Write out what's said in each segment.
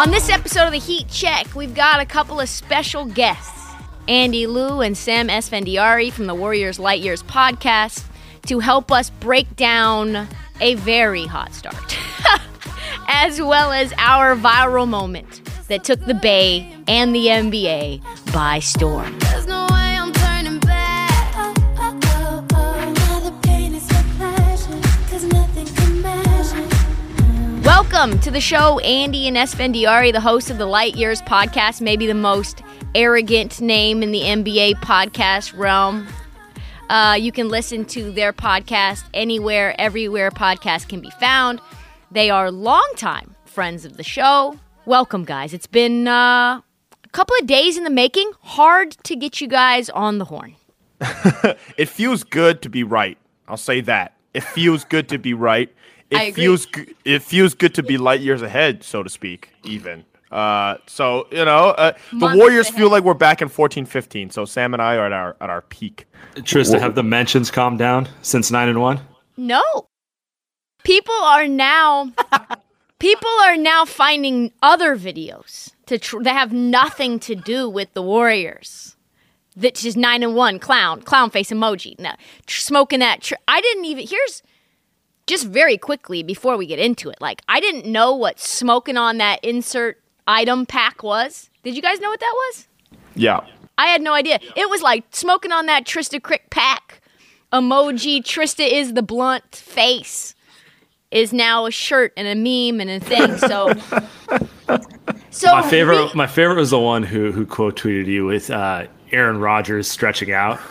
On this episode of the Heat Check, we've got a couple of special guests Andy Liu and Saam Esfandiari from the Warriors Light Years podcast to help us break down a very hot start, as well as our viral moment that took the Bay and the NBA by storm. Welcome to the show, Andy and Esfandiari, the hosts of the Light Years podcast, maybe the most arrogant name in the NBA podcast realm. Uh, you can listen to their podcast anywhere, everywhere podcast can be found. They are longtime friends of the show. Welcome, guys. It's been uh, a couple of days in the making. Hard to get you guys on the horn. it feels good to be right. I'll say that. It feels good to be right. It feels g- it feels good to be light years ahead, so to speak, even. Uh, so you know, uh, the Warriors ahead. feel like we're back in fourteen fifteen. So Saam and I are at our at our peak. Trysta, have the mentions calmed down since nine and one? No. People are now people are now finding other videos to tr- that have nothing to do with the Warriors. That's just 9 and 1 clown, clown face emoji. No, tr- smoking that tr- I didn't even Here's just very quickly before we get into it. Like I didn't know what smoking on that insert item pack was. Did you guys know what that was? Yeah. I had no idea. It was like smoking on that Trysta Krick pack emoji. Trysta is the blunt face is now a shirt and a meme and a thing. So, so My favorite, we- my favorite was the one who who quote tweeted you with uh, Aaron Rodgers stretching out.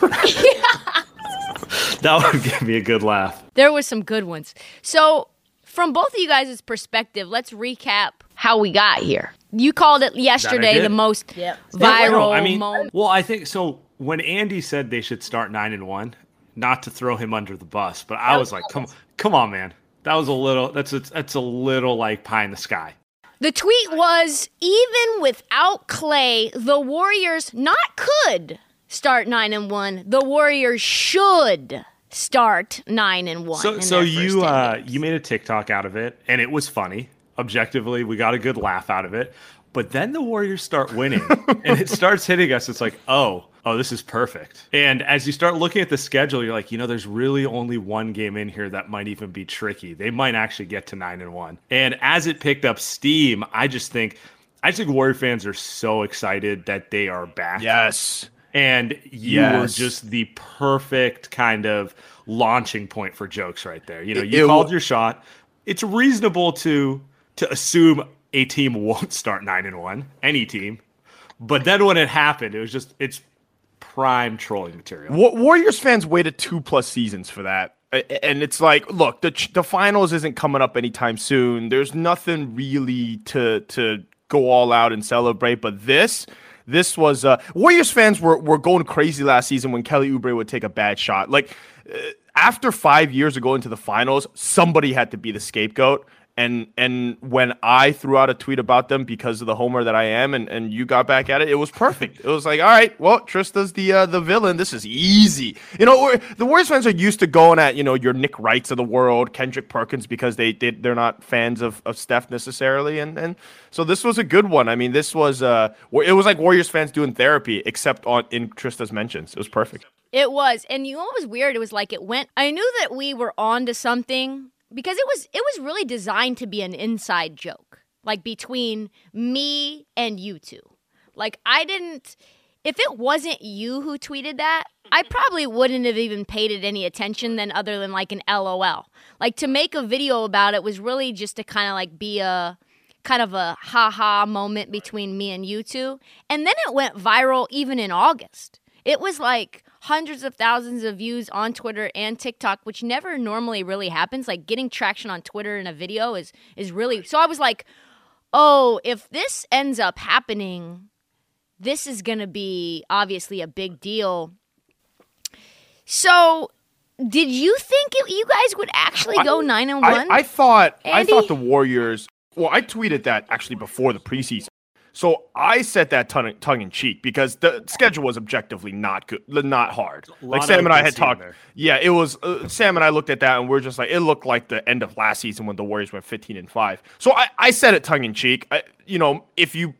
that would give me a good laugh. there was some good ones. So, from both of you guys' perspective, let's recap how we got here. You called it yesterday the most No, viral I mean, moment. well, I think so. When Andy said they should start nine and one, not to throw him under the bus, but I was like, come, come on, man. That was a little. That's a, that's a little like pie in the sky. The tweet was even without Klay, the Warriors not could start 9 and 1. The Warriors should start 9 and 1. So, so you uh, you made a TikTok out of it, and it was funny. Objectively, we got a good laugh out of it. But then the Warriors start winning, and it starts hitting us. It's like, oh, oh, this is perfect. And as you start looking at the schedule, you're like, you know, there's really only one game in here that might even be tricky. They might actually get to nine and one. And as it picked up steam, I just think, I just think Warrior fans are so excited that they are back Yes. And you Yes. were just the perfect kind of launching point for jokes right there. You know, you it called wa- your shot. It's reasonable to to assume a team won't start nine and one, any team. But then when it happened, it was just it's prime trolling material. Warriors fans waited two plus seasons for that. And it's like, look, the the finals isn't coming up anytime soon. There's nothing really to to go all out and celebrate. But this, this was uh, Warriors fans were were going crazy last season when Kelly Oubre would take a bad shot. Like uh, after five years of going to the finals, somebody had to be the scapegoat. And and when I threw out a tweet about them because of the homer that I am, and, and you got back at it, it was perfect. It was like, all right, well, Trysta's the uh, the villain. This is easy. You know, the Warriors fans are used to going at you know your Nick Wrights of the world, Kendrick Perkins, because they, they they're not fans of, of Steph necessarily, and and so this was a good one. I mean, this was uh, it was like Warriors fans doing therapy, except on in Trysta's mentions. It was perfect. It was, and you know what was weird? It was like it went. I knew that we were on to something because it was it was really designed to be an inside joke, like between me and you two. Like I didn't. If it wasn't you who tweeted that, I probably wouldn't have even paid it any attention than other than like an LOL. Like to make a video about it was really just to kind of like be a kind of a ha ha moment between me and you two. And then it went viral even in August. It was like hundreds of thousands of views on Twitter and TikTok, which never normally really happens. Like getting traction on Twitter in a video is is really so I was like, "Oh, if this ends up happening, this is going to be obviously a big deal." So, did you think it, you guys would actually go 9 and 1? I, I thought I thought the Warriors. Well, I tweeted that actually before the preseason. So I said that tongue, tongue in cheek because the schedule was objectively not good, not hard. Like Saam and I had talked. there. Yeah, it was. Uh, Saam and I looked at that and we are just like, it looked like the end of last season when the Warriors went 15 and five. So I, I said it tongue in cheek. I, you know, if you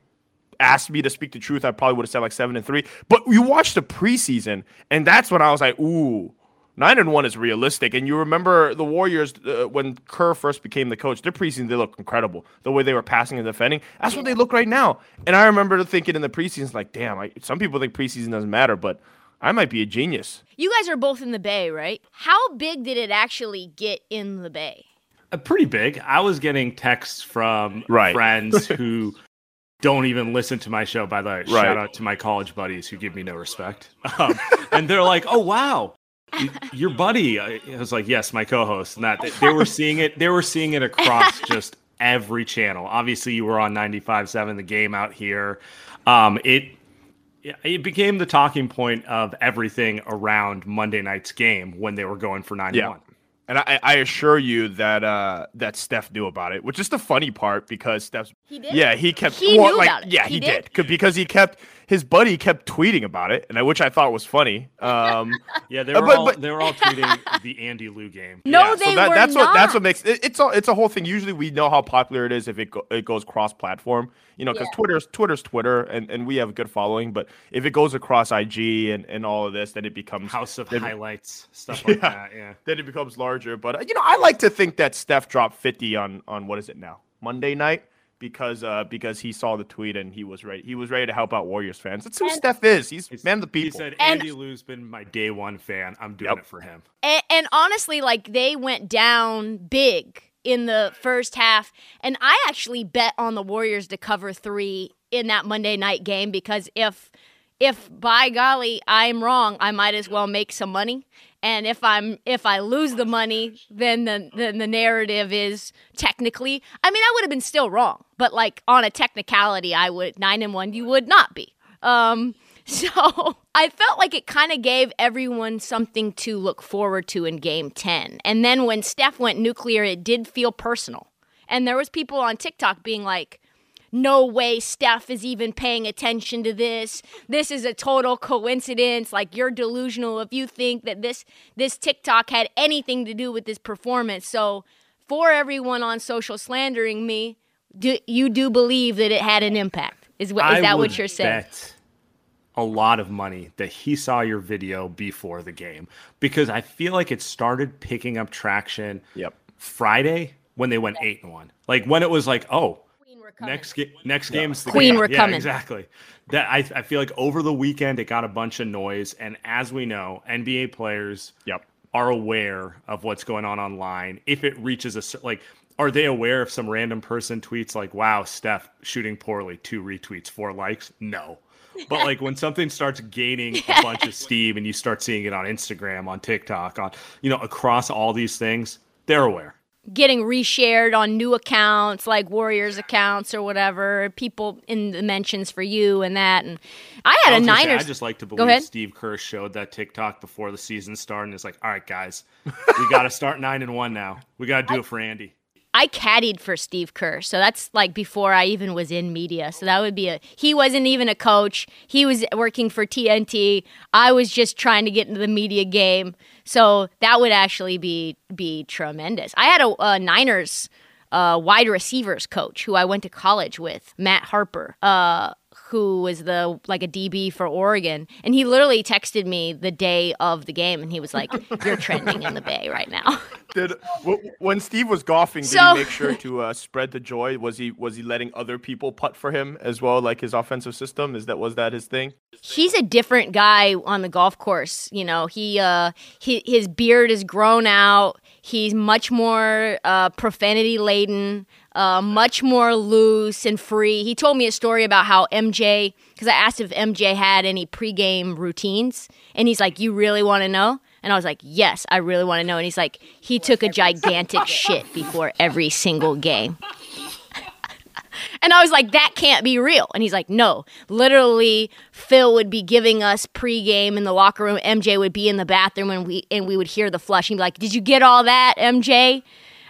asked me to speak the truth, I probably would have said like seven and three. But you watched the preseason, and that's when I was like, ooh. Nine and one is realistic, and you remember the Warriors uh, when Kerr first became the coach. Their preseason they looked incredible. The way they were passing and defending, that's what they look right now. And I remember thinking in the preseason, like, damn, I, some people think preseason doesn't matter, but I might be a genius. You guys are both in the Bay, right? How big did it actually get in the Bay? Uh, pretty big. I was getting texts from Right. friends who don't even listen to my show. By the way, Right. shout out to my college buddies who give me no respect. Um, and they're like, "Oh wow, y- your buddy." I I was like, "Yes, my co-host." And that they- they were seeing it. They were seeing it across just every channel. Obviously, you were on 95.7 the game out here. Um, it it became the talking point of everything around Monday night's game when they were going for nine Yeah. one. And I, I assure you that uh, that Steph knew about it, which is the funny part because Steph's He did? Yeah, he kept. He well, knew like, about it. Yeah, He he, did? did, 'Cause- because he kept his buddy kept tweeting about it, and I, which I thought was funny. Um, Yeah, they Uh, were but- all but- they were all tweeting the Andy Liu game. No, yeah, they so that, were that's what that's what makes it, it's all it's a whole thing. Usually, we know how popular it is if it go, it goes cross platform. You know, because Yeah. Twitter's Twitter's Twitter, and, and we have a good following. But if it goes across IG and, and all of this, then it becomes House of then- highlights, stuff like Yeah. that. Yeah. then it becomes larger. But uh, you know, I like to think that Steph dropped fifty on on what is it now Monday night because uh because he saw the tweet and he was ready he was ready to help out Warriors fans. That's who And- Steph is. He's He's- man of the He people. said And- Andy Liu's been my day one fan. I'm doing Yep. it for him. And, and honestly, like they went down big in the first half, and I actually bet on the Warriors to cover three in that Monday night game because if if by golly I'm wrong, I might as well make some money. And if I'm if I lose the money, then the then the narrative is technically. I mean, I would have been still wrong, but like on a technicality, I would nine and one. You would not be. Um, so I felt like it kind of gave everyone something to look forward to in game 10. And then when Steph went nuclear, it did feel personal. And there was people on TikTok being like, no way Steph is even paying attention to this. This is a total coincidence. Like you're delusional if you think that this this TikTok had anything to do with this performance. So for everyone on social slandering me, do you do believe that it had an impact? Is what is I that would what you're saying? Bet a lot of money that he saw your video before the game because I feel like it started picking up traction. Yep. Friday when they went eight and one, like when it was like, oh, Queen, we're coming. next game, next game's the Queen, game. we're yeah, coming. Exactly. That I, I feel like over the weekend it got a bunch of noise, and as we know, NBA players Yep. are aware of what's going on online. If it reaches a like, are they aware if some random person tweets like, "Wow, Steph shooting poorly," two retweets, four likes? No. But like when something starts gaining a bunch of steam and you start seeing it on Instagram, on TikTok, on you know across all these things, they're aware. Getting reshared on new accounts like Warriors accounts or whatever. People in the mentions for you and that. And I had I a say, I just like to believe. Steve Kerr showed that TikTok before the season started and it's like, all right, guys, we got to start nine and one now. We got to do it for Andy. I caddied for Steve Kerr. So that's like before I even was in media. So that would be a he wasn't even a coach. He was working for TNT. I was just trying to get into the media game. So that would actually be be tremendous. I had a, a Niners uh, wide receivers coach who I went to college with, Matt Harper. Uh, who was the like a DB for Oregon, and he literally texted me the day of the game, and he was like, "You're trending in the Bay right now." Did when Steve was golfing, did So- he make sure to uh, spread the joy? Was he was he letting other people putt for him as well, like his offensive system? Is that was that his thing? He's a different guy on the golf course. You know, he uh, he, his beard is grown out. He's much more uh, profanity laden, uh, much more loose and free. He told me a story about how MJ, because I asked if MJ had any pregame routines, and he's like, "You really want to know?" And I was like, "Yes, I really want to know." And he's like, "He took a gigantic shit before every single game." And I was like, that can't be real. And he's like, no, literally, Phil would be giving us pregame in the locker room. MJ would be in the bathroom and we and we would hear the flush. He'd be like, did you get all that, MJ? And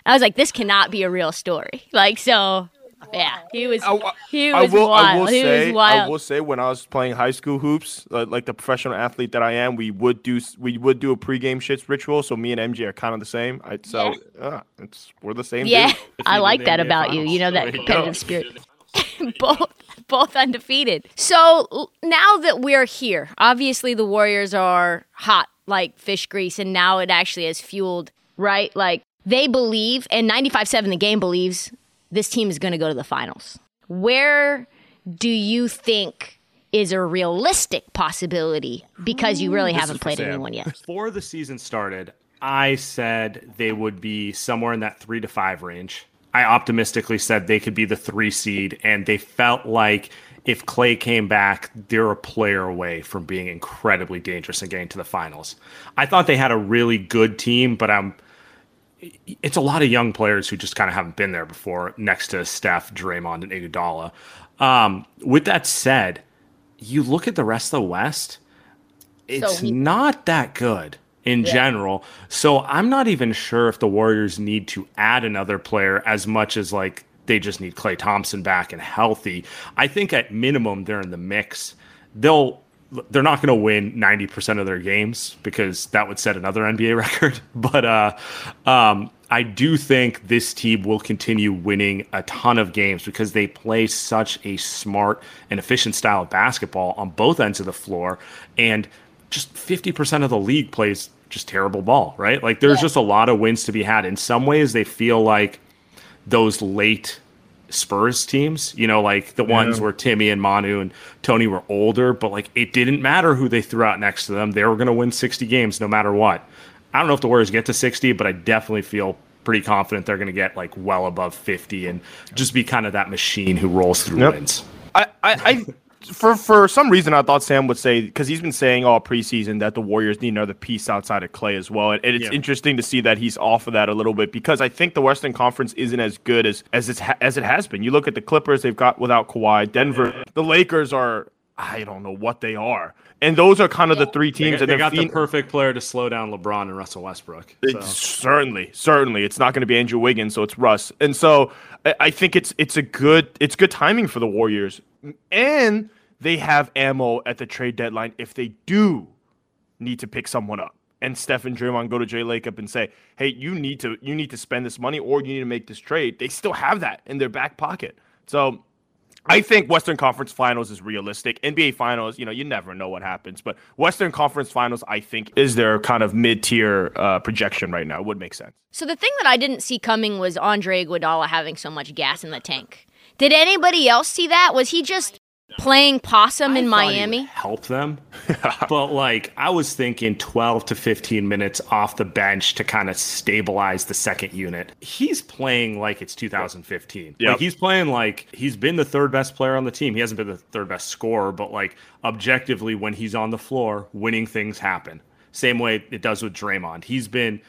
I was like, this cannot be a real story. Like, so, yeah, he was, he was I was will. wild. I will he say. was wild. I will say when I was playing high school hoops, uh, like the professional athlete that I am, we would do we would do a pregame shits ritual. So me and MJ are kind of the same. I, so uh, it's we're the same. yeah, dude. I like that NBA about you. You know that There competitive spirit. both both undefeated. So now that we're here, obviously the Warriors are hot like fish grease, and now it actually has fueled right. Like they believe, and 95-7 the game believes this team is going to go to the finals. Where do you think is a realistic possibility? Because you really is haven't played anyone yet. Before the season started, I said they would be somewhere in that three to five range. I optimistically said they could be the three seed, and they felt like if Klay came back, they're a player away from being incredibly dangerous and getting to the finals. I thought they had a really good team, but I'm it's a lot of young players who just kind of haven't been there before next to Steph, Draymond, and Iguodala. Um, with that said, you look at the rest of the West, it's he- not that good in general. So I'm not even sure if the Warriors need to add another player as much as like they just need Klay Thompson back and healthy. I think at minimum they're in the mix. They'll they're not going to win 90% of their games because that would set another NBA record. But uh, um, I do think this team will continue winning a ton of games because they play such a smart and efficient style of basketball on both ends of the floor. And just 50% of the league plays just terrible ball, right? Like there's just a lot of wins to be had. In some ways, they feel like those late Spurs teams, you know, like the ones where Timmy and Manu and Tony were older, but like it didn't matter who they threw out next to them. They were going to win 60 games no matter what. I don't know if the Warriors get to 60, but I definitely feel pretty confident they're going to get like well above 50 and just be kind of that machine who rolls through Yep. wins. I, I, I for for some reason I thought Saam would say because he's been saying all preseason that the Warriors need another piece outside of Klay as well, and, and it's Yeah. interesting to see that he's off of that a little bit because I think the Western Conference isn't as good as as it's ha- as it has been. You look at the Clippers; they've got without Kawhi. Denver, the Lakers are I don't know what they are, and those are kind of the three teams. they then got the perfect player to slow down LeBron and Russell Westbrook. So. It's certainly, certainly, it's not going to be Andrew Wiggins, so it's Russ, and so I, think it's it's a good it's good timing for the Warriors, and they have ammo at the trade deadline if they do need to pick someone up. And Steph and Draymond go to Joe Lacob and say, "Hey, you need to you need to spend this money, or you need to make this trade." They still have that in their back pocket. So I think Western Conference Finals is realistic. NBA Finals, you know, you never know what happens, but Western Conference Finals, I think, is their kind of mid-tier uh, projection right now. Would make sense. So the thing that I didn't see coming was Andre Iguodala having so much gas in the tank. Did anybody else see that? Was he just playing possum in I thought he Miami? help them, but like I was thinking, twelve to fifteen minutes off the bench to kind of stabilize the second unit. He's playing like it's 2015. Yep. Like he's playing like he's been the third best player on the team. He hasn't been the third best scorer, but like objectively, when he's on the floor, winning things happen. Same way it does with Draymond. He's been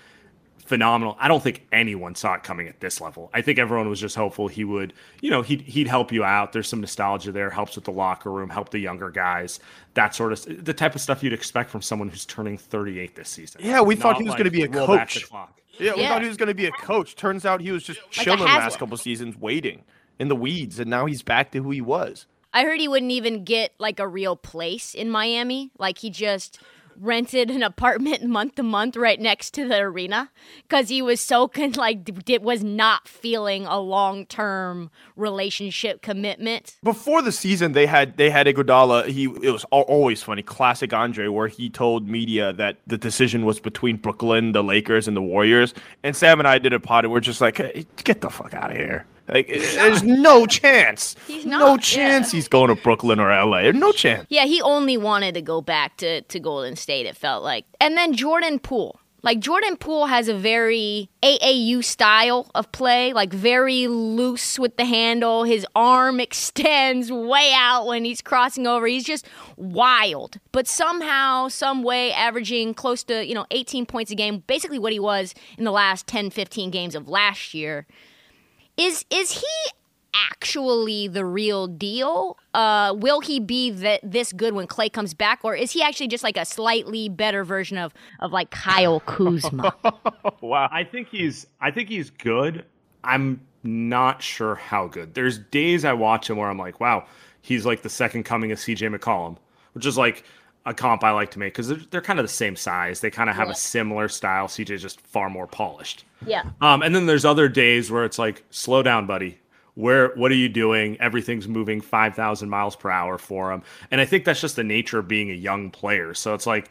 phenomenal. I don't think anyone saw it coming at this level. I think everyone was just hopeful he would, you know, he'd he'd help you out. There's some nostalgia there, helps with the locker room, help the younger guys, that sort of the type of stuff you'd expect from someone who's turning 38 this season. Yeah, we thought he was like gonna be a roll back the coach. Yeah, we Yeah. thought he was going to be a coach. Turns out he was just a chilling the last couple seasons, waiting in the weeds, and now he's back to who he was. I heard he wouldn't even get like a real place in Miami. Like he just rented an apartment month to month right next to the arena because he was so con- like d- was not feeling a long term relationship commitment. Before the season, they had they had Iguodala. He it was always funny, classic Andre, where he told media that the decision was between Brooklyn, the Lakers, and the Warriors. And Saam and I did a pod, and we're just like, hey, get the fuck out of here. Like, eh, there's no chance. He's no chance yeah. he's going to Brooklyn or LA. No chance. Yeah, he only wanted to go back to, to Golden State, it felt like. And then Jordan Poole. Like, Jordan Poole has a very AAU style of play, like, very loose with the handle. His arm extends way out when he's crossing over. He's just wild. But somehow, some way, averaging close to, you know, 18 points a game, basically what he was in the last 10, 15 games of last year. Is is he actually the real deal? Uh, will he be that this good when Klay comes back, or is he actually just like a slightly better version of of like Kyle Kuzma? Wow. I think he's I think he's good. I'm not sure how good. There's days I watch him where I'm like, wow, he's like the second coming of CJ McCollum, which is like a comp I like to make because they're, they're kind of the same size. They kind of have Yeah. a similar style. CJ's just far more polished. yeah, Um, and then there's other days where it's like, slow down, buddy. Where what are you doing? Everything's moving five thousand miles per hour for him, and I think that's just the nature of being a young player. So it's like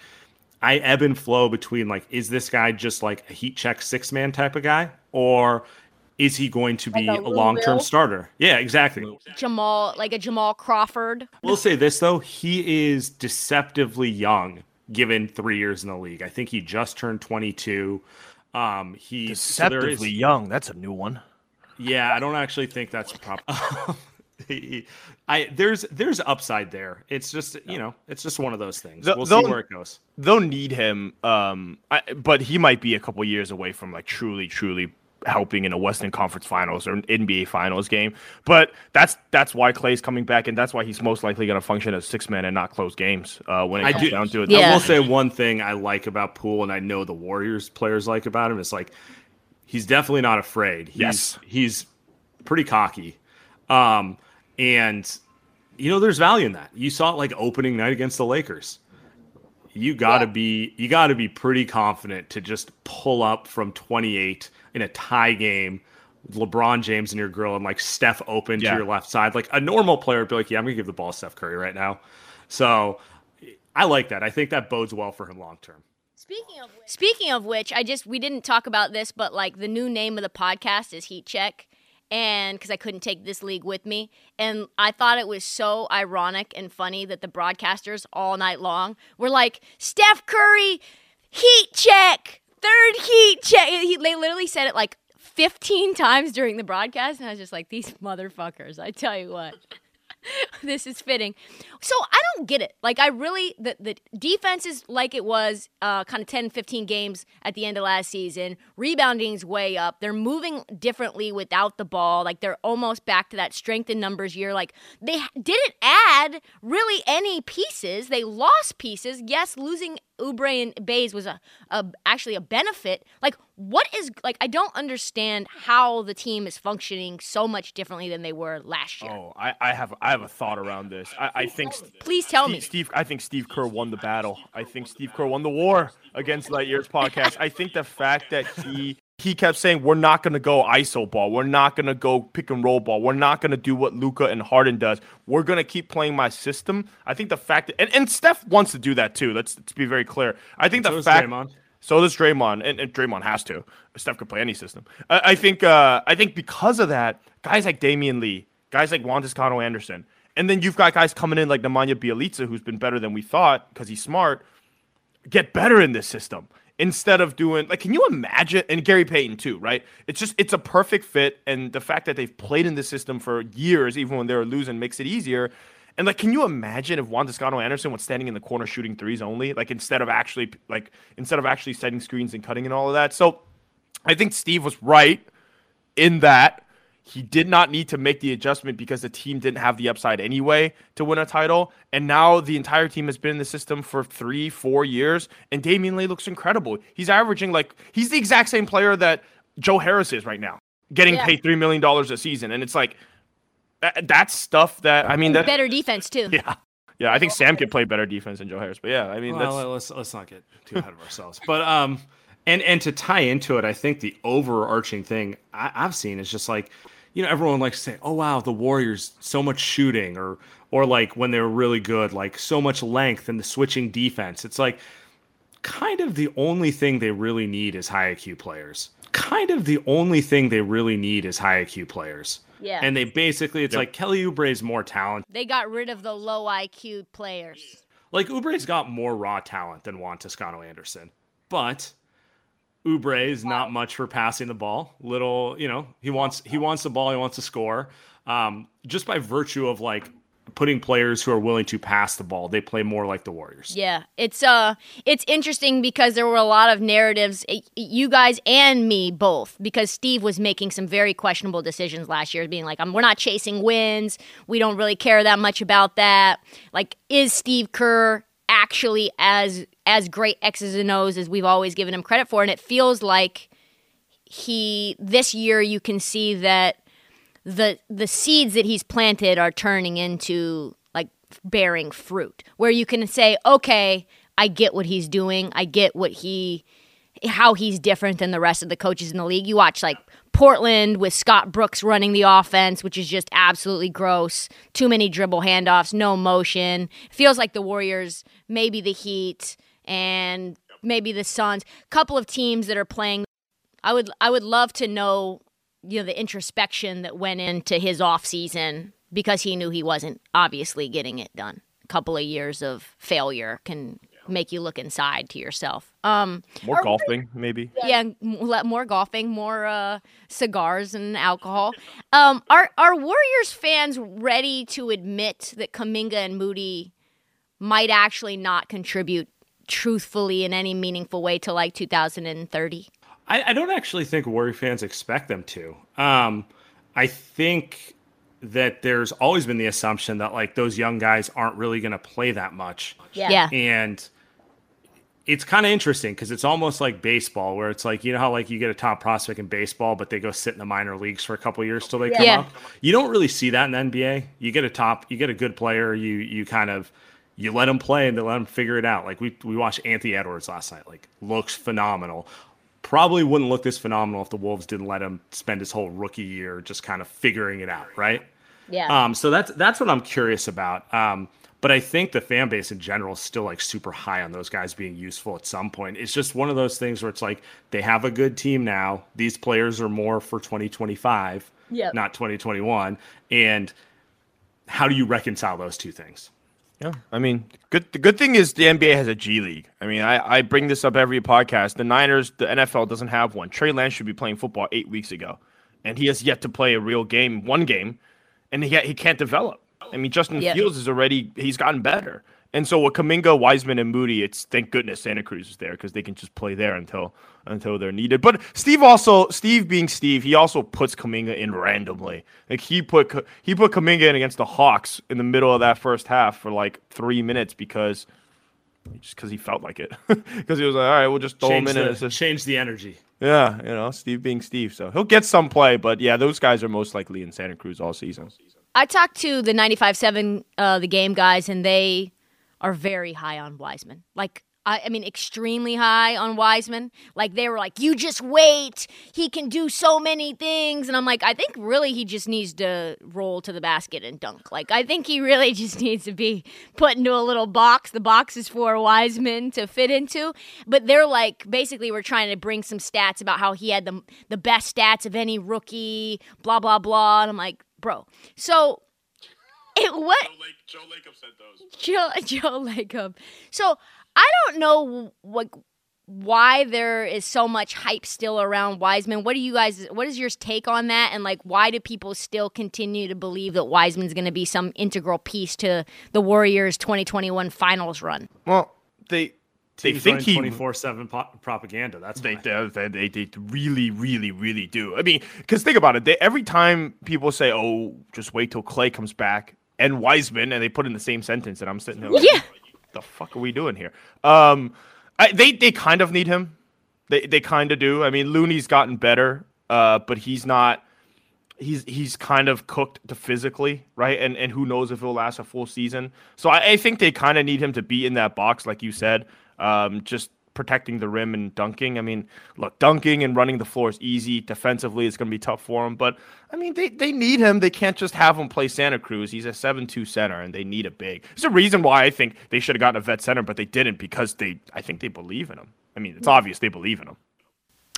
I ebb and flow between like, is this guy just like a heat check six man type of guy, or is he going to be a a long term Will? starter? Yeah, exactly. Jamal like a Jamal Crawford. We'll say this though, he is deceptively young given three years in the league. I think he just turned 22. Um, he so there is- Deceptively young. That's a new one. Yeah, I don't actually think that's proper. I there's there's upside there. It's just you know it's just one of those things. The- we'll see they'll- where it goes. they'll need him. Um, I, but he might be a couple years away from like truly, truly helping in a Western Conference Finals or an NBA Finals game. But that's that's why Klay's coming back, and that's why he's most likely going to function as six man and not close games uh, when it I comes do- down to it. Yeah. I will say one thing I like about Poole, and I know the Warriors players like about him is like he's definitely not afraid. He's, Yes. he's pretty cocky, um, and you know there's value in that. You saw it like opening night against the Lakers. You got to be you got to be pretty confident to just pull up from 28 in a tie game. with LeBron James in your grill and like Steph open Yeah. to your left side. Like a normal player would be like, yeah, I'm gonna give the ball to Steph Curry right now. So I like that. I think that bodes well for him long term. Speaking of which, speaking of which, I just we didn't talk about this, but like the new name of the podcast is Heat Check, and because I couldn't take this league with me, and I thought it was so ironic and funny that the broadcasters all night long were like Steph Curry, Heat Check, third Heat Check. He, they literally said it like 15 times during the broadcast, and I was just like, these motherfuckers. I tell you what this is fitting. So I don't get it. Like I really the the defense is like it was uh kind of 10 15 games at the end of last season. Rebounding's way up. They're moving differently without the ball. Like they're almost back to that strength in numbers year. Like they didn't add really any pieces. They lost pieces. Yes, losing Oubre and Bays was a, a actually a benefit. Like what is like I don't understand how the team is functioning so much differently than they were last year. Oh, I, I have I have a thought around this. I, I think Please tell Steve, me. Steve. I think Steve Kerr won the battle. I think Steve Kerr won the war against Lightyear's podcast. I think the fact that he he kept saying we're not going to go iso ball, we're not going to go pick and roll ball, we're not going to do what Luka and Harden does. We're going to keep playing my system. I think the fact that and, and Steph wants to do that too. Let's, let's be very clear. I think So the does fact Draymond. so does Draymond, and, and Draymond has to. Steph could play any system. I, I think. Uh, I think because of that, guys like Damion Lee, guys like Juan Toscano Anderson, and then you've got guys coming in like Nemanja Bjelica, who's been better than we thought because he's smart. Get better in this system instead of doing like. Can you imagine? And Gary Payton too, right? It's just it's a perfect fit, and the fact that they've played in this system for years, even when they were losing, makes it easier. And like, can you imagine if Juan Toscano Anderson was standing in the corner shooting threes only, like instead of actually like instead of actually setting screens and cutting and all of that? So I think Steve was right in that he did not need to make the adjustment because the team didn't have the upside anyway to win a title. And now the entire team has been in the system for three, four years, and Damion Lee looks incredible. He's averaging like he's the exact same player that Joe Harris is right now, getting Yeah. paid three million dollars a season, and it's like that, that's stuff that I mean that Better defense too. yeah. Yeah, I think Saam could play better defense than Joe Harris. But yeah, I mean that's well, let's let's not get too ahead of ourselves. But um, and and to tie into it, I think the overarching thing I, I've seen is just like, you know, everyone likes to say, "Oh wow, the Warriors so much shooting," or or like when they're really good, like so much length and the switching defense. It's like kind of the only thing they really need is high IQ players. Kind of the only thing they really need is high IQ players. Yeah. And they basically, it's like Kelly Oubre's more talent. They got rid of the low IQ players. Like Oubre's got more raw talent than Juan Toscano Anderson, but Oubre is not much for passing the ball. Little, you know, he wants he wants the ball, he wants to score. Um, just by virtue of like putting players who are willing to pass the ball, they play more like the Warriors. Yeah, it's uh, it's interesting because there were a lot of narratives, you guys and me both, because Steve was making some very questionable decisions last year, being like, um, "We're not chasing wins. We don't really care that much about that." Like, is Steve Kerr actually as as great X's and O's as we've always given him credit for? And it feels like he this year you can see that the the seeds that he's planted are turning into like bearing fruit where you can say okay i get what he's doing i get what he how he's different than the rest of the coaches in the league. You watch like portland with scott brooks running the offense which is just absolutely gross. Too many dribble handoffs no motion. Feels like the warriors maybe the heat and maybe the suns. Couple of teams that are playing. I would I would love to know you know the introspection that went into his off season because he knew he wasn't obviously getting it done. A couple of years of failure can make you look inside to yourself. Um more golfing, maybe. yeah, m- more golfing, more uh, cigars and alcohol. Um, are are Warriors fans ready to admit that Kuminga and Moody might actually not contribute truthfully in any meaningful way to like 2030? I, I don't actually think Warrior fans expect them to. Um, I think that there's always been the assumption that like those young guys aren't really going to play that much. Yeah. and it's kind of interesting because it's almost like baseball where it's like you know how like you get a top prospect in baseball but they go sit in the minor leagues for a couple years till they come Yeah. up you don't really see that in the nba you get a top you get a good player you you kind of you let them play and they let them figure it out like we we watched anthony edwards last night like looks phenomenal probably wouldn't look this phenomenal if the wolves didn't let him spend his whole rookie year just kind of figuring it out right Yeah. um, so that's that's what I'm curious about. Um, but I think the fan base in general is still like super high on those guys being useful at some point. It's just one of those things where it's like they have a good team now. These players are more for 2025, Yep. not 2021. And how do you reconcile those two things? Yeah, I mean, good. The good thing is the NBA has a G League. I mean, I, I bring this up every podcast. The Niners, the NFL doesn't have one. Trey Lance should be playing football eight weeks ago, and he has yet to play a real game, one game, and he he can't develop. I mean, Justin Yeah. Fields is already he's gotten better, and so with Kuminga, Wiseman, and Moody, it's thank goodness Santa Cruz is there because they can just play there until until they're needed. But Steve also Steve being Steve, he also puts Kuminga in randomly. Like he put Ka- he put Kuminga in against the Hawks in the middle of that first half for like three minutes because just because he felt like it because he was like, all right, we'll just throw him Change in and the, assist. change the energy. Yeah, you know, Steve being Steve, so he'll get some play. But yeah, those guys are most likely in Santa Cruz all season. I talked to the 95.7 uh, the game guys, and they are very high on Wiseman. Like, I, I mean, extremely high on Wiseman. Like, they were like, you just wait. He can do so many things. And I'm like, I think really he just needs to roll to the basket and dunk. Like, I think he really just needs to be put into a little box. The box is for Wiseman to fit into. But they're like, basically, we're trying to bring some stats about how he had the, the best stats of any rookie, blah, blah, blah. And I'm like, bro. So, it, what? Joe Lacob said those. Joe, Joe Lacob. So I don't know what why there is so much hype still around Wiseman. What do you guys? What is your take on that? And like, why do people still continue to believe that Wiseman's going to be some integral piece to the Warriors' 2021 Finals run? Well, they they think he 24 7 propaganda. That's They, they, they, they, they really, really, really do. I mean, because think about it. They, every time people say, "Oh, just wait till Klay comes back," and Wiseman, and they put in the same sentence, and I'm sitting there like, Yeah. "The fuck are we doing here?" Um, I, they they kind of need him. They they kind of do. I mean, Looney's gotten better, uh, but he's not. He's he's kind of cooked to physically, right? And and who knows if he'll last a full season. So I, I think they kind of need him to be in that box, like you said, um, just protecting the rim and dunking. I mean, look, dunking and running the floor is easy. Defensively, it's going to be tough for him. But I mean, they, they need him. They can't just have him play Santa Cruz. He's a seven-two center, and they need a big. There's a reason why I think they should have gotten a vet center, but they didn't because they. I think they believe in him. I mean, it's obvious they believe in him.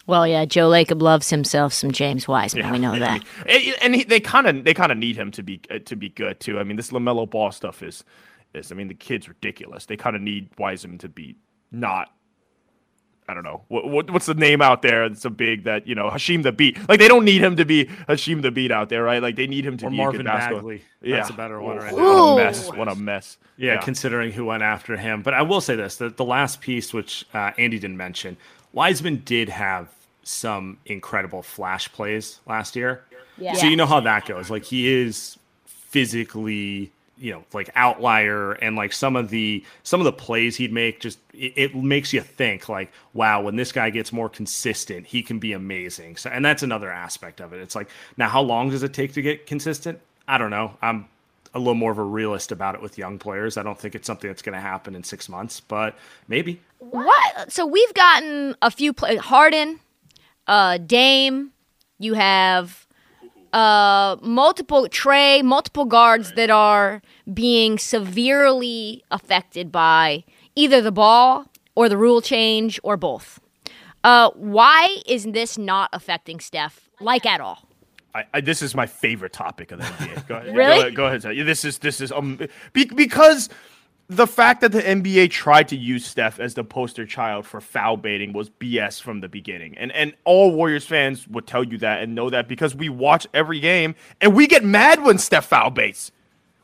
Well, yeah, Joe Lacob loves himself some James Wiseman. we know that. And, and he, they kind of they kind of need him to be uh, to be good too. I mean, this Lamelo Ball stuff is is. I mean, the kid's ridiculous. They kind of need Wiseman to be not. I don't know what, what what's the name out there that's so big that you know Hasheem Thabeet. Like they don't need him to be Hasheem Thabeet out there, right? Like they need him to Or be a Marvin good basketball. Bagley. Yeah, That's a better one right What now. a mess! What a mess! Yeah, considering who went after him. But I will say this: that the last piece, which uh, Andy didn't mention, Wiseman did have some incredible flash plays last year. Yeah. So you know how that goes. Like he is physically, you know, like outlier, and like some of the some of the plays he'd make, just it, it makes you think like, wow, when this guy gets more consistent, he can be amazing. So, and that's another aspect of it. It's like, now how long does it take to get consistent? I don't know. I'm a little more of a realist about it with young players. I don't think it's something that's going to happen in six months, but maybe. What? So we've gotten a few play Harden, uh, Dame. You have uh, multiple Trae, multiple guards that are being severely affected by either the ball or the rule change or both. Uh, why is this not affecting Steph like at all? I, I, this is my favorite topic of the NBA. Go ahead. Really? Go ahead. Go ahead This is this is um be, because the fact that the NBA tried to use Steph as the poster child for foul baiting was BS from the beginning, and and all Warriors fans would tell you that and know that because we watch every game and we get mad when Steph foul baits.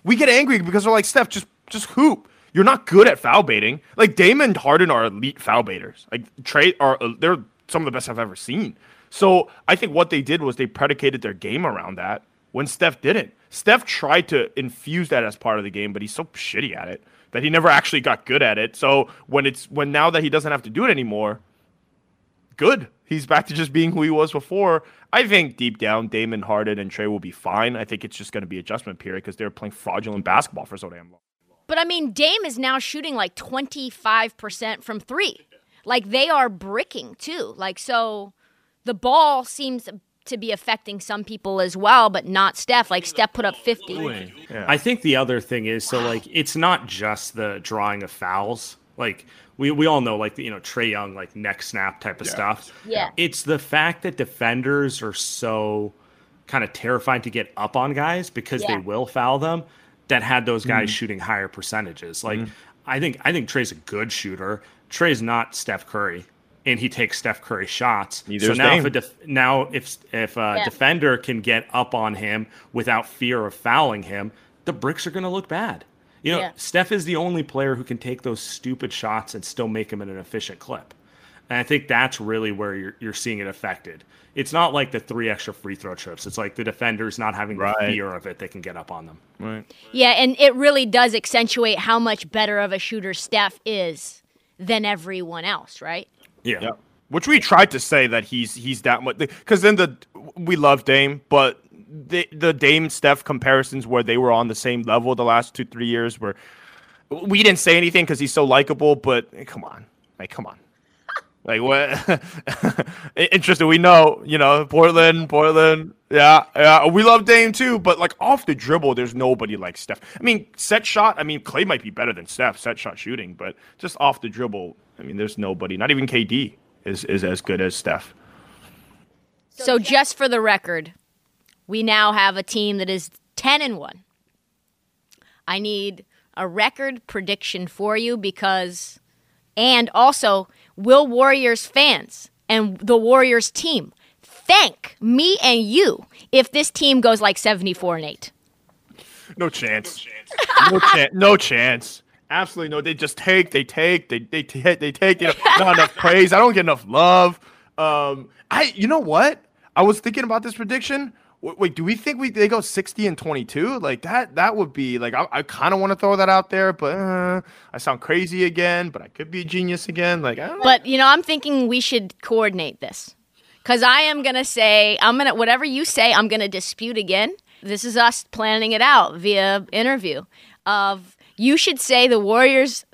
We get angry because we're like Steph, just just hoop. You're not good at foul baiting. Like Damon Harden are elite foul baiters. Like Trae are uh, they're some of the best I've ever seen. So I think what they did was they predicated their game around that when Steph didn't. Steph tried to infuse that as part of the game, but he's so shitty at it that he never actually got good at it. So when it's when now that he doesn't have to do it anymore, good. He's back to just being who he was before. I think deep down, Damon Harden and Trae will be fine. I think it's just going to be adjustment period because they're playing fraudulent basketball for so damn long. But I mean, Dame is now shooting like 25% from three. Like they are bricking too. Like, so the ball seems to be affecting some people as well, but not Steph. Like, Steph put up 50. I think the other thing is so like it's not just the drawing of fouls. Like we, we all know like the, you know Trae Young like neck snap type of stuff. Yeah. It's the fact that defenders are so kind of terrified to get up on guys because Yeah. they will foul them that had those guys mm-hmm. shooting higher percentages. Like mm-hmm. I think I think Trae's a good shooter. Trae's not Steph Curry. And he takes Steph Curry shots. Neither so now Dame. if a def- now if if a Yeah. defender can get up on him without fear of fouling him, the bricks are going to look bad. You know, Yeah. Steph is the only player who can take those stupid shots and still make them in an efficient clip. And I think that's really where you're, you're seeing it affected. It's not like the three extra free throw trips. It's like the defenders not having Right. the fear of it. They can get up on them. Right. Yeah, and it really does accentuate how much better of a shooter Steph is than everyone else, right? Yeah. Yeah. Which we tried to say that he's he's that much because then the we love Dame, but the the Dame Steph comparisons where they were on the same level the last two three years where we didn't say anything because he's so likable, but eh, come on, like come on, like what? Interesting. We know, you know, Portland, Portland. Yeah, yeah. We love Dame too, but like off the dribble, there's nobody like Steph. I mean, set shot. I mean, Klay might be better than Steph set shot shooting, but just off the dribble, I mean, there's nobody. Not even KD is is as good as Steph. So just for the record, we now have a team that is 10 and 1. I need a record prediction for you because and also will Warriors fans and the Warriors team thank me and you if this team goes like 74 and 8. No chance. no chance. No chance. Absolutely no. They just take, they take, they they take, they take. You know, not enough praise. I don't get enough love. Um, I, you know what? I was thinking about this prediction. Wait, do we think we they go sixty and twenty two? Like that? That would be like I, I kind of want to throw that out there, but uh, I sound crazy again. But I could be a genius again. Like. But you know, I'm thinking we should coordinate this because I am gonna say I'm gonna whatever you say, I'm gonna dispute again. This is us planning it out via interview. Of you should say the Warriors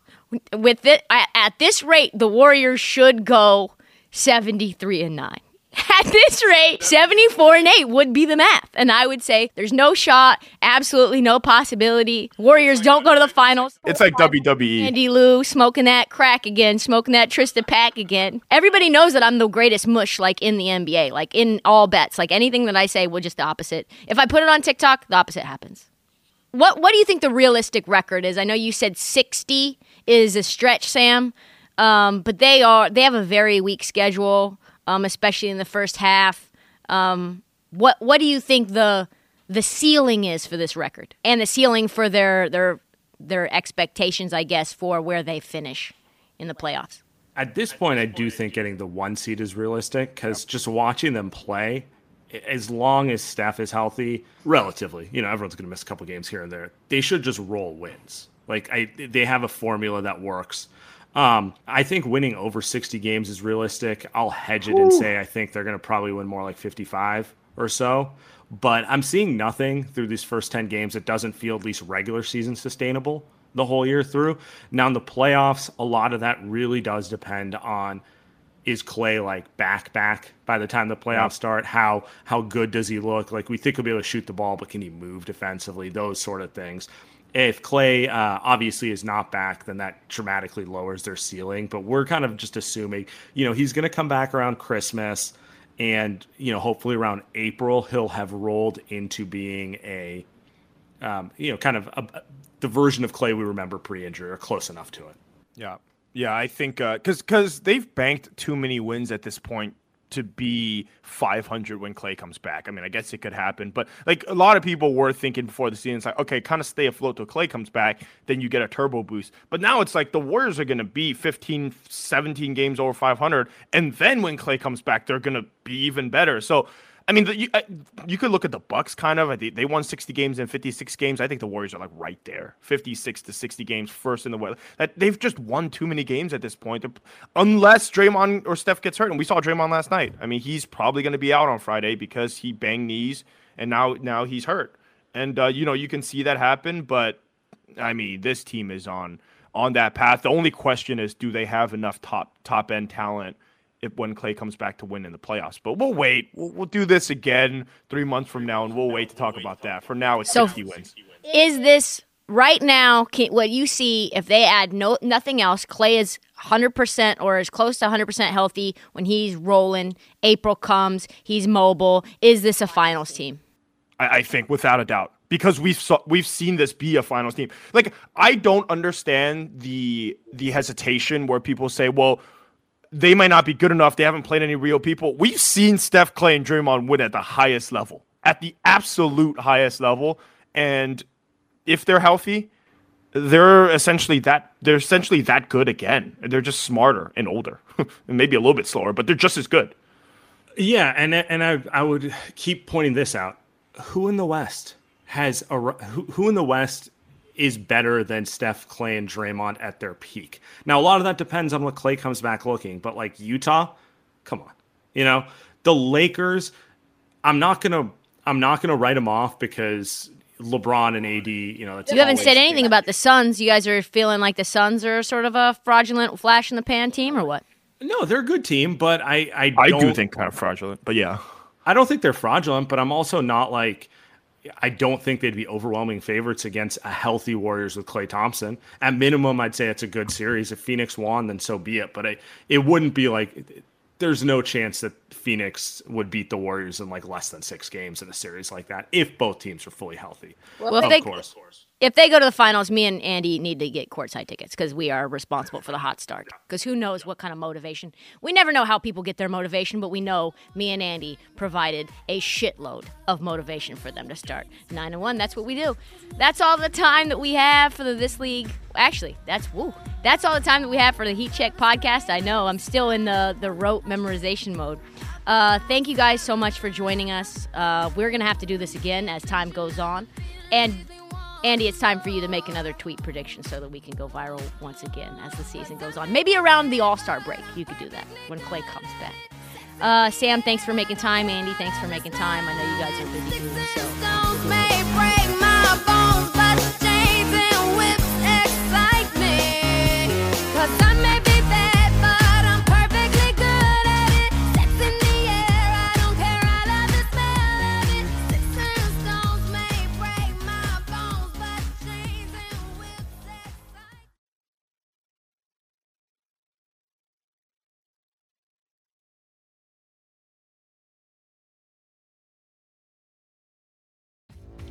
with it at, this rate, the Warriors should go 73 and nine. At this rate, 74 and 8 would be the math. And I would say there's no shot, absolutely no possibility. Warriors don't go to the finals. it's like. WWE. Andy Liu smoking that crack again, smoking that Trysta Pack again. Everybody knows that I'm the greatest mush, like in the NBA, like in all bets. Like anything that I say will just the opposite. If I put it on TikTok, the opposite happens. What What do you think the realistic record is? I know you said 60 is a stretch, Saam, um, but they are they have a very weak schedule, um, especially in the first half. Um, what What do you think the the ceiling is for this record, and the ceiling for their their their expectations, I guess, for where they finish in the playoffs? At this point, I do think getting the one seed is realistic because just watching them play, as long as Steph is healthy, relatively, you know, everyone's going to miss a couple games here and there. They should just roll wins. Like I, they have a formula that works. Um, I think winning over 60 games is realistic. I'll hedge it and say I think they're going to probably win more like 55 or so. But I'm seeing nothing through these first 10 games that doesn't feel at least regular season sustainable the whole year through. Now in the playoffs, a lot of that really does depend on is Klay like back back by the time the playoffs start? How how good does he look? Like we think he'll be able to shoot the ball, but can he move defensively? Those sort of things. If Klay uh, obviously is not back, then that dramatically lowers their ceiling. But we're kind of just assuming, you know, he's going to come back around Christmas, and you know, hopefully around April he'll have rolled into being a, um, you know, kind of a, the version of Klay we remember pre-injury or close enough to it. Yeah, yeah. I think uh, because because they've banked too many wins at this point to be 500 when Klay comes back. I mean, I guess it could happen, but like a lot of people were thinking before the season, it's like okay, kind of stay afloat till Klay comes back, then you get a turbo boost. But now it's like the Warriors are going to be 15, 17 games over 500, and then when Klay comes back, they're going to be even better. So. I mean, the, you, I, you could look at the Bucks. Kind of, they, they won sixty games in fifty-six games. I think the Warriors are like right there, fifty-six to sixty games, first in the West. That they've just won too many games at this point, unless Draymond or Steph gets hurt. And we saw Draymond last night. I mean, he's probably going to be out on Friday because he banged knees, and now now he's hurt. And uh, you know, you can see that happen. But I mean, this team is on on that path. The only question is, do they have enough top top end talent? If when Klay comes back to win in the playoffs. But we'll wait. We'll, we'll do this again three months from now, and we'll wait to talk about that. For now, it's So- 60 wins. Is this right now? Can, what you see if they add no nothing else? Klay is 100% or is close to 100% healthy when he's rolling. April comes, he's mobile. Is this a finals team? I, I think without a doubt because we've saw, we've seen this be a finals team. Like I don't understand the the hesitation where people say, "Well, they might not be good enough. They haven't played any real people." We've seen Steph, Klay, and Draymond win at the highest level, at the absolute highest level, and if they're healthy, they're essentially that they're essentially that good again. They're just smarter and older, and maybe a little bit slower, but they're just as good. Yeah, and and I I would keep pointing this out. Who in the West has a who, who in the West is better than Steph, Klay, and Draymond at their peak? Now a lot of that depends on what Klay comes back looking, but like Utah, come on, you know the Lakers. I'm not gonna I'm not gonna write them off because LeBron and AD. You know, that's You haven't said anything about the Suns. You guys are feeling like the Suns are sort of a fraudulent flash in the pan team, or what? No, they're a good team, but I I, I don't, do think kind of fraudulent, but yeah. I don't think they're fraudulent, but I'm also not like I don't think they'd be overwhelming favorites against a healthy Warriors with Klay Thompson. At minimum, I'd say it's a good series. If Phoenix won, then so be it. But I, it wouldn't be like there's no chance that Phoenix would beat the Warriors in like less than six games in a series like that if both teams are fully healthy. Well, of they course. If they go to the finals, me and Andy need to get courtside tickets because we are responsible for the hot start. Because who knows what kind of motivation? We never know how people get their motivation, but we know me and Andy provided a shitload of motivation for them to start nine and one. That's what we do. That's all the time that we have for the this league. Actually, that's woo. That's all the time that we have for the Heat Check podcast. I know I'm still in the the rote memorization mode. Uh, thank you guys so much for joining us. Uh, we're gonna have to do this again as time goes on, and Andy, it's time for you to make another tweet prediction so that we can go viral once again as the season goes on. Maybe around the All Star break, you could do that when Klay comes back. Uh, Saam, thanks for making time. Andy, thanks for making time. I know you guys are busy doing so.